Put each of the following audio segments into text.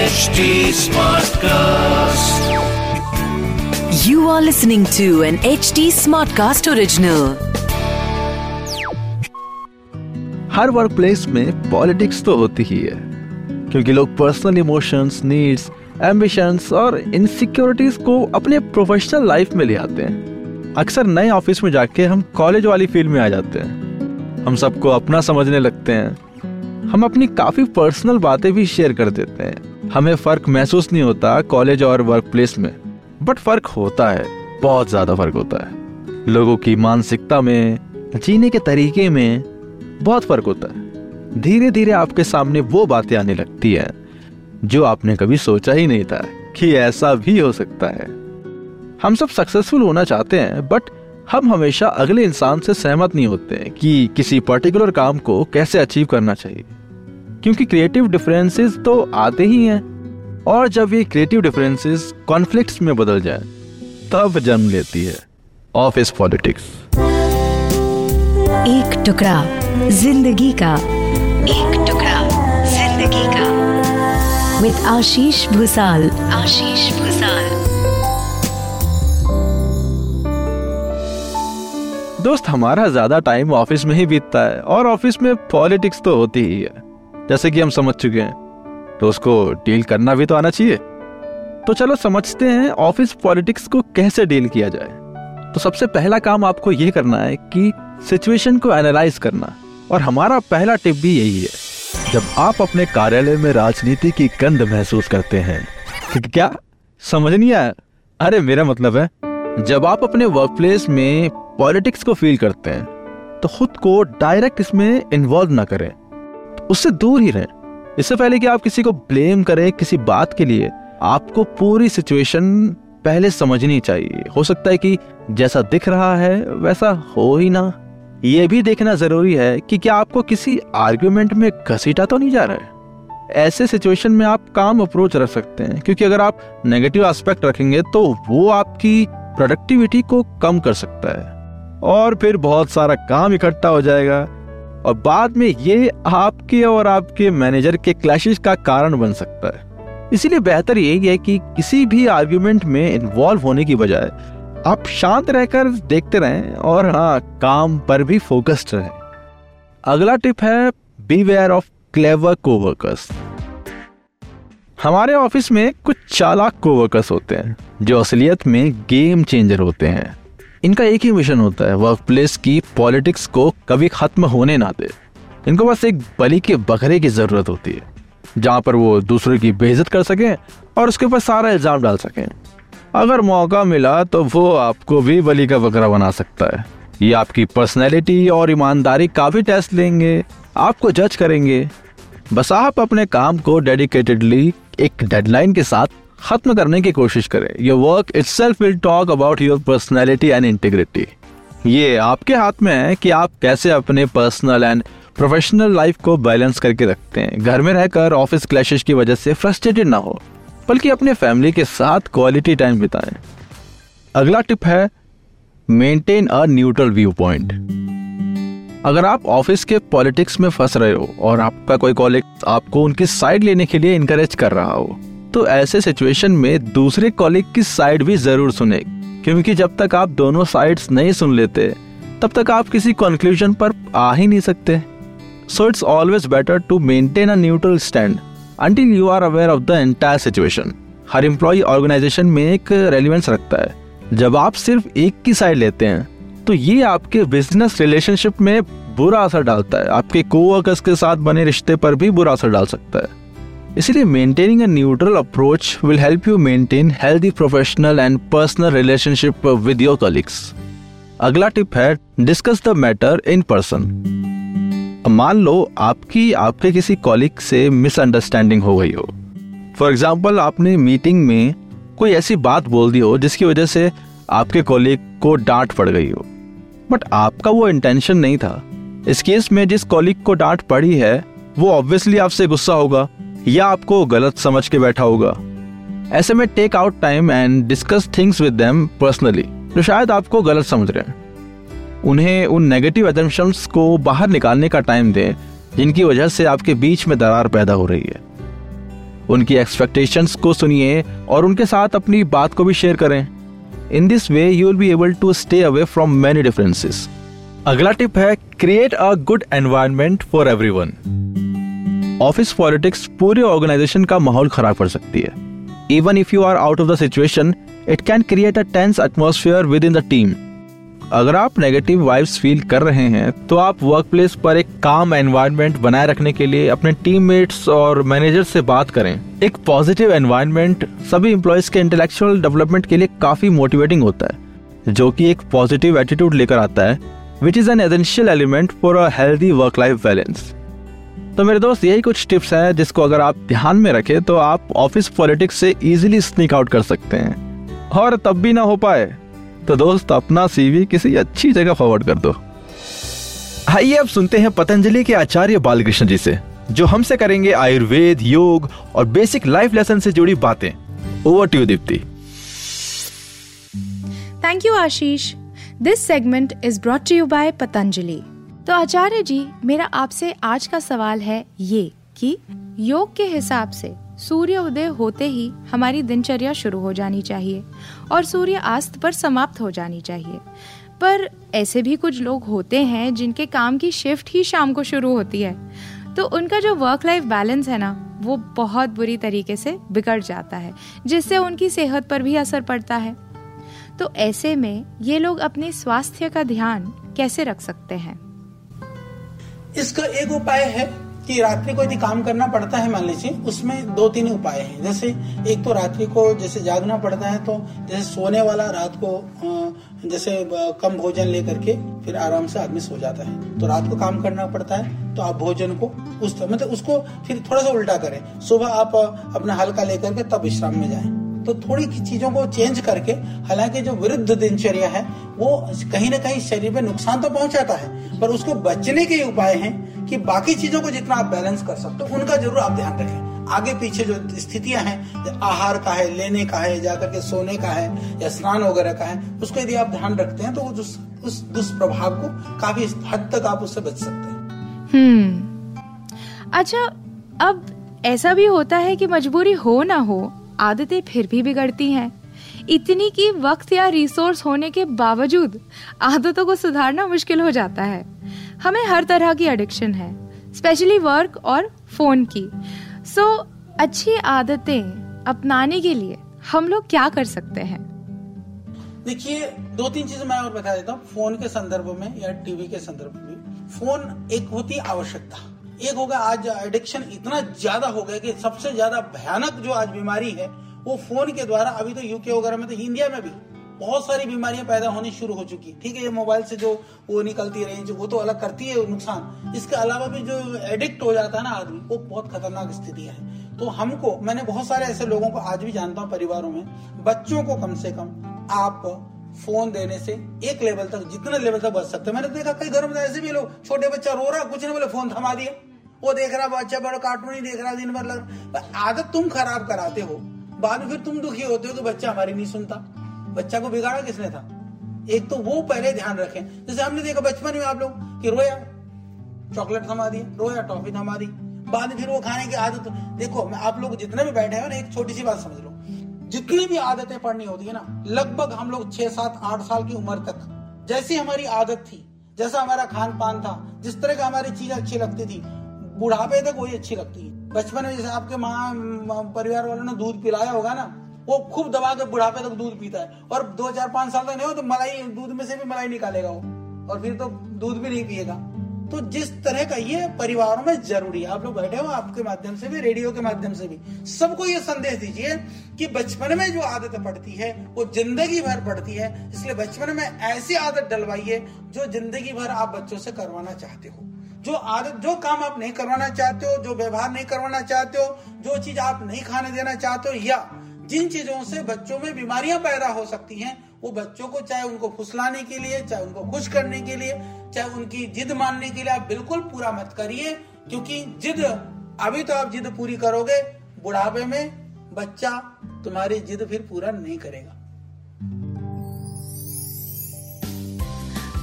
HD Smartcast. You are listening to an HD Smartcast original. हर work place में politics तो होती ही है, क्योंकि लोग पर्सनल इमोशंस नीड्स एम्बिशंस और इनसिक्योरिटीज को अपने प्रोफेशनल लाइफ में ले आते हैं अक्सर नए ऑफ़िस में जाके हम कॉलेज वाली फ़ील्ड में आ जाते हैं हम सबको अपना समझने लगते हैं हम अपनी काफ़ी पर्सनल बातें भी शेयर कर देते हैं। हमें फ़र्क महसूस नहीं होता कॉलेज और वर्क प्लेस में बट फ़र्क होता है, बहुत ज़्यादा फ़र्क होता है। लोगों की मानसिकता में, जीने के तरीके में बहुत फ़र्क होता है। धीरे धीरे आपके सामने वो बातें आने लगती है, जो आपने कभी सोचा ही नहीं था कि ऐसा भी हो सकता है। हम सब सक्सेसफुल होना चाहते हैं बट हम हमेशा अगले इंसान से सहमत नहीं होते कि किसी पर्टिकुलर काम को कैसे अचीव करना चाहिए। क्योंकि क्रिएटिव डिफरेंसेस तो आते ही हैं, और जब ये क्रिएटिव डिफरेंसेस कॉन्फ्लिक्ट्स में बदल जाए, तब जन्म लेती है ऑफ़िस पॉलिटिक्स एक टुकड़ा ज़िंदगी का। एक टुकड़ा ज़िंदगी का। विद आशीष भूसाल आशीष दोस्त, हमारा ज़्यादा टाइम ऑफ़िस में ही बीतता है, और ऑफ़िस में पॉलिटिक्स तो होती ही है। जैसे कि हम समझ चुके हैं तो उसको डील करना भी तो आना चाहिए। तो चलो समझते हैं ऑफ़िस पॉलिटिक्स को कैसे डील किया जाए। तो सबसे पहला काम आपको ये करना है कि सिचुएशन को एनालाइज करना, और हमारा पहला टिप भी यही है। जब आप अपने कार्यालय में राजनीति की गंध महसूस करते हैं क्या? समझ नहीं आया? अरे मेरा मतलब है जब आप अपने वर्क प्लेस में पॉलिटिक्स को फील करते हैं तो खुद को डायरेक्ट इसमें इन्वॉल्व ना करें। तो उससे दूर ही रहें। इससे पहले कि आप किसी को ब्लेम करें किसी बात के लिए, आपको पूरी सिचुएशन पहले समझनी चाहिए। हो सकता है कि जैसा दिख रहा है, वैसा हो ही ना। ये भी देखना ज़रूरी है कि क्या आपको किसी आर्ग्यूमेंट में घसीटा तो नहीं जा रहा है? ऐसे सिचुएशन में आप काम अप्रोच रख सकते हैं, क्योंकि अगर आप नेगेटिव एस्पेक्ट रखेंगे तो वो आपकी प्रोडक्टिविटी को कम कर सकता है। और फिर बहुत सारा काम इकट्ठा हो जाएगा। और बाद में ये आपके और आपके मैनेजर के क्लैशेस का कारण बन सकता है। इसीलिए बेहतर यही है कि किसी भी आर्ग्यूमेंट में इन्वॉल्व होने की बजाय आप शांत रहकर देखते रहें और हाँ काम पर भी फोकस्ड रहें। अगला टिप है beware of clever coworkers हमारे ऑफ़िस में कुछ चालाक कोवर्कर्स होते हैं, जो असलियत में गेम चेंजर होते हैं। इनका एक ही मिशन होता है वर्क प्लेस की पॉलिटिक्स को कभी खत्म होने ना दे। इनको बस एक बलि के बकरे की ज़रूरत होती है, जहाँ पर वो दूसरे की बेइज्जत कर सकें और उसके ऊपर सारा इल्ज़ाम डाल सकें। अगर मौका मिला तो वो आपको भी बलि का बकरा बना सकता है। ये आपकी पर्सनैलिटी और ईमानदारी का भी टेस्ट लेंगे, आपको जज करेंगे। बस आप अपने काम को डेडिकेटेडली एक डेडलाइन के साथ खत्म करने की कोशिश करें। Your work itself will talk about your personality and integrity ये आपके हाथ में है कि आप कैसे अपने पर्सनल एंड प्रोफेशनल लाइफ को बैलेंस करके रखते हैं। घर में रहकर ऑफ़िस क्लैशेस की वजह से फ्रस्ट्रेटेड ना हो, बल्कि अपने फैमिली के साथ क्वालिटी टाइम बिताएँ। अगला टिप है maintain a neutral viewpoint अगर आप ऑफ़िस के पॉलिटिक्स में फंस रहे हो और आपका कोई कॉलेज आपको उनकी साइड लेने के लिए इनकरेज कर रहा हो तो ऐसे सिचुएशन में दूसरे कॉलिग की साइड भी ज़रूर सुने। क्योंकि जब तक आप दोनों साइड्स नहीं सुन लेते, तब तक आप किसी कंक्लूजन पर आ ही नहीं सकते। So it's always better to maintain a neutral stand until you are aware of the entire situation her employee organisation में एक रेलिवेंस रखता है। जब आप सिर्फ़ एक की साइड लेते हैं तो ये आपके बिज़नेस रिलेशनशिप में बुरा असर डालता है। आपके कोवर्कर्स के साथ बने रिश्ते पर भी बुरा असर डाल सकता है। इसलिए maintaining a neutral approach will help you maintain healthy professional and personal relationship with your colleagues अगला टिप है discuss the matter in person मान लो आपकी, आपके किसी कॉलिग से मिसअंडरस्टैंडिंग हो गई हो। फॉर एग्ज़ाम्पल आपने मीटिंग में कोई ऐसी बात बोल दी हो जिसकी वजह से आपके कॉलिग को डांट पड़ गई हो। बट आपका वो इंटेंशन नहीं था। इस केस में जिस कॉलिग को डांट पड़ी है, वो ऑब्वियसली आपसे गुस्सा होगा, या आपको गलत समझ के बैठा होगा। ऐसे में take out time and discuss things with them personally जो शायद आपको गलत समझ रहे हैं। उन्हें उन नेगेटिव एजम्पन्स को बाहर निकालने का टाइम दें, जिनकी वजह से आपके बीच में दरार पैदा हो रही है। उनकी एक्सपेक्टेशंस को सुनिए और उनके साथ अपनी बात को भी शेयर करें। In this way you will be able to stay away from many differences अगला टिप है create a good environment for everyone office politics पूरे ऑर्गेनाइजेशन का माहौल खराब कर सकती है. Even if you are out of the situation it can create a tense atmosphere within the team अगर आप नेगेटिव वाइब्स फील कर रहे हैं तो आप वर्क प्लेस पर एक काम एनवायरनमेंट बनाए रखने के लिए अपने टीममेट्स और मैनेजर से बात करें। एक पॉजिटिव एनवायरनमेंट सभी एम्प्लॉयज़ के इंटेलेक्चुअल डेवलपमेंट के लिए काफ़ी मोटिवेटिंग होता है, जो कि एक पॉजिटिव एटीट्यूड लेकर आता है which is an essential element for a healthy work life balance तो मेरे दोस्त, यही कुछ टिप्स हैं जिसको अगर आप ध्यान में रखें तो आप ऑफ़िस पॉलिटिक्स से इजीली स्नीक आउट कर सकते हैं। और तब भी ना हो पाए। तो दोस्त, अपना सीवी किसी अच्छी जगह फॉरवर्ड कर दो। आइए अब सुनते हैं पतंजलि के आचार्य बालकृष्ण जी से, जो हमसे करेंगे आयुर्वेद, योग और बेसिक लाइफ लेसन से जुड़ी बातें। Over to Deepti thank you Ashish this segment is brought to you by Patanjali तो आचार्य जी, मेरा आपसे आज का सवाल है ये कि योग के हिसाब से सूर्य उदय होते ही हमारी दिनचर्या शुरू हो जानी चाहिए और सूर्य अस्त पर समाप्त हो जानी चाहिए। पर ऐसे भी कुछ लोग होते हैं जिनके काम की शिफ्ट ही शाम को शुरू होती है। तो उनका जो वर्क लाइफ बैलेंस है ना, वो बहुत बुरी तरीके से बिगड़ जाता है, जिससे उनकी सेहत पर भी असर पड़ता है। तो ऐसे में ये लोग अपने स्वास्थ्य का ध्यान कैसे रख सकते हैं? इसका एक उपाय है कि रात्रि को यदि काम करना पड़ता है, मान लीजिए, उसमें दो तीन उपाय हैं। जैसे एक तो रात्रि को जैसे जागना पड़ता है तो जैसे सोने वाला रात को जैसे कम भोजन लेकर के फिर आराम से आदमी सो जाता है। तो रात को काम करना पड़ता है तो आप भोजन को उस तरह मतलब उसको फिर थोड़ा सा उल्टा करें। सुबह आप अपना हल्का लेकर के तब विश्राम में जाएँ। तो थोड़ी चीज़ों को चेंज करके, हालाँकि जो विरुद्ध दिनचर्या है, वो कहीं ना कहीं शरीर में नुकसान तो पहुंचाता है, पर उसको बचने के उपाय हैं कि बाकी चीज़ों को जितना आप बैलेंस कर सकते हो, उनका ज़रूर आप ध्यान रखें। आगे पीछे जो स्थितियाँ हैं आहार का है, लेने का है, जाकर के सोने का है, या स्नान वगैरह का है, उसको यदि आप ध्यान रखते हैं तो उस उस दुष्प्रभाव को काफ़ी हद तक आप उससे बच सकते हैं। हम्म। अच्छा अब ऐसा भी होता है कि मजबूरी हो ना हो, आदतें फिर भी बिगड़ती हैं। इतनी की वक्त या रिसोर्स होने के बावजूद आदतों को सुधारना मुश्किल हो जाता है। हमें हर तरह की एडिक्शन है स्पेशली वर्क और फ़ोन की। सो so, अच्छी आदतें अपनाने के लिए हम लोग क्या कर सकते हैं? देखिए दो तीन चीज़ें मैं और बता देता हूँ। फ़ोन के संदर्भ में या टीवी के संदर्भ में फ़ोन एक होती आवश्यकता। एक होगा आज एडिक्शन इतना ज़्यादा हो गया कि सबसे ज़्यादा भयानक जो आज बीमारी है वो फ़ोन के द्वारा अभी तो यूके वगैरह में तो इंडिया में भी बहुत सारी बीमारियाँ पैदा होनी शुरू हो चुकी ठीक है, ये मोबाइल से जो वो निकलती रेंज वो तो अलग करती है नुकसान। इसके अलावा भी जो एडिक्ट हो जाता है ना आदमी, वो बहुत खतरनाक स्थिति है। तो हमको, मैंने बहुत सारे ऐसे लोगों को, आज भी जानता हूँ परिवारों में, बच्चों को कम से कम आप फ़ोन देने से एक लेवल तक, जितने लेवल तक बच सकते मैंने देखा कई घरों में तो ऐसे भी लोग, छोटे बच्चा रो रहा, कुछ नहीं बोले, फ़ोन थमा दिया। वो देख रहा, बच्चा बड़ा कार्टून ही देख रहा, दिन भर लग रहा। आदत तुम खराब कराते हो, बाद में फिर तुम दुखी होते हो कि बच्चा हमारी नहीं सुनता। बच्चा को बिगाड़ा किसने था? एक तो वो पहले ध्यान रखें। जैसे हमने देखा बचपन में आप लोग कि रोया, चॉकलेट थमा दिया रोया, टॉफी थमा दी। बाद में फिर वो खाने की आदत, देखो, मैं आप लोग जितने भी बैठे हैं ना एक छोटी सी बात समझ लो। जितनी भी आदतें पढ़नी होती है ना, लगभग हम लोग छह, सात, आठ साल की उम्र तक, जैसी हमारी आदत थी, जैसा हमारा खान पान था, जिस तरह का हमारी चीज़ अच्छी लगती थी, बुढ़ापे तक वही अच्छी लगती है। बचपन में जैसे आपके माँ, परिवार वालों ने दूध पिलाया होगा ना वो खूब दबा के बुढ़ापे तक दूध पीता है। और दो चार पाँच साल तक नहीं हो तो मलाई, दूध में से भी मलाई निकालेगा वो। और फिर तो दूध भी नहीं पिएगा। तो जिस तरह का ये परिवारों में ज़रूरी है, आप लोग बैठे हो आपके माध्यम से भी, रेडियो के माध्यम से भी, सबको ये संदेश दीजिए कि बचपन में जो आदत पड़ती है, वो ज़िंदगी भर पड़ती है। इसलिए बचपन में ऐसी आदत डलवाइए, जो ज़िंदगी भर आप बच्चों से करवाना चाहते हो। जो आदत, जो काम आप नहीं करवाना चाहते हो, जो व्यवहार नहीं करवाना चाहते हो, जो चीज़ आप नहीं खाने देना चाहते हो, या जिन चीज़ों से बच्चों में बीमारियाँ पैदा हो सकती हैं, वो बच्चों को चाहे उनको फुसलाने के लिए, चाहे उनको खुश करने के लिए, चाहे उनकी जिद मानने के लिए आप बिल्कुल पूरा मत करिए, क्योंकि जिद, अभी तो आप जिद पूरी करोगे, बुढ़ापे में बच्चा तुम्हारी जिद फिर पूरा नहीं करेगा।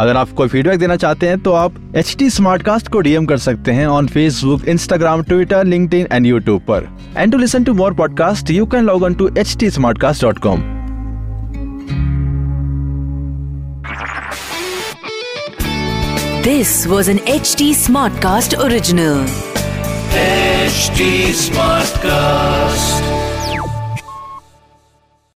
अगर आप कोई फीडबैक देना चाहते हैं तो आप एच टी को डीएम कर सकते हैं on Facebook Instagram Twitter link and YouTube पर and to listen to more podcast you can log on to H T smart cast dot com This was an HT Smartcast original. HT Smartcast.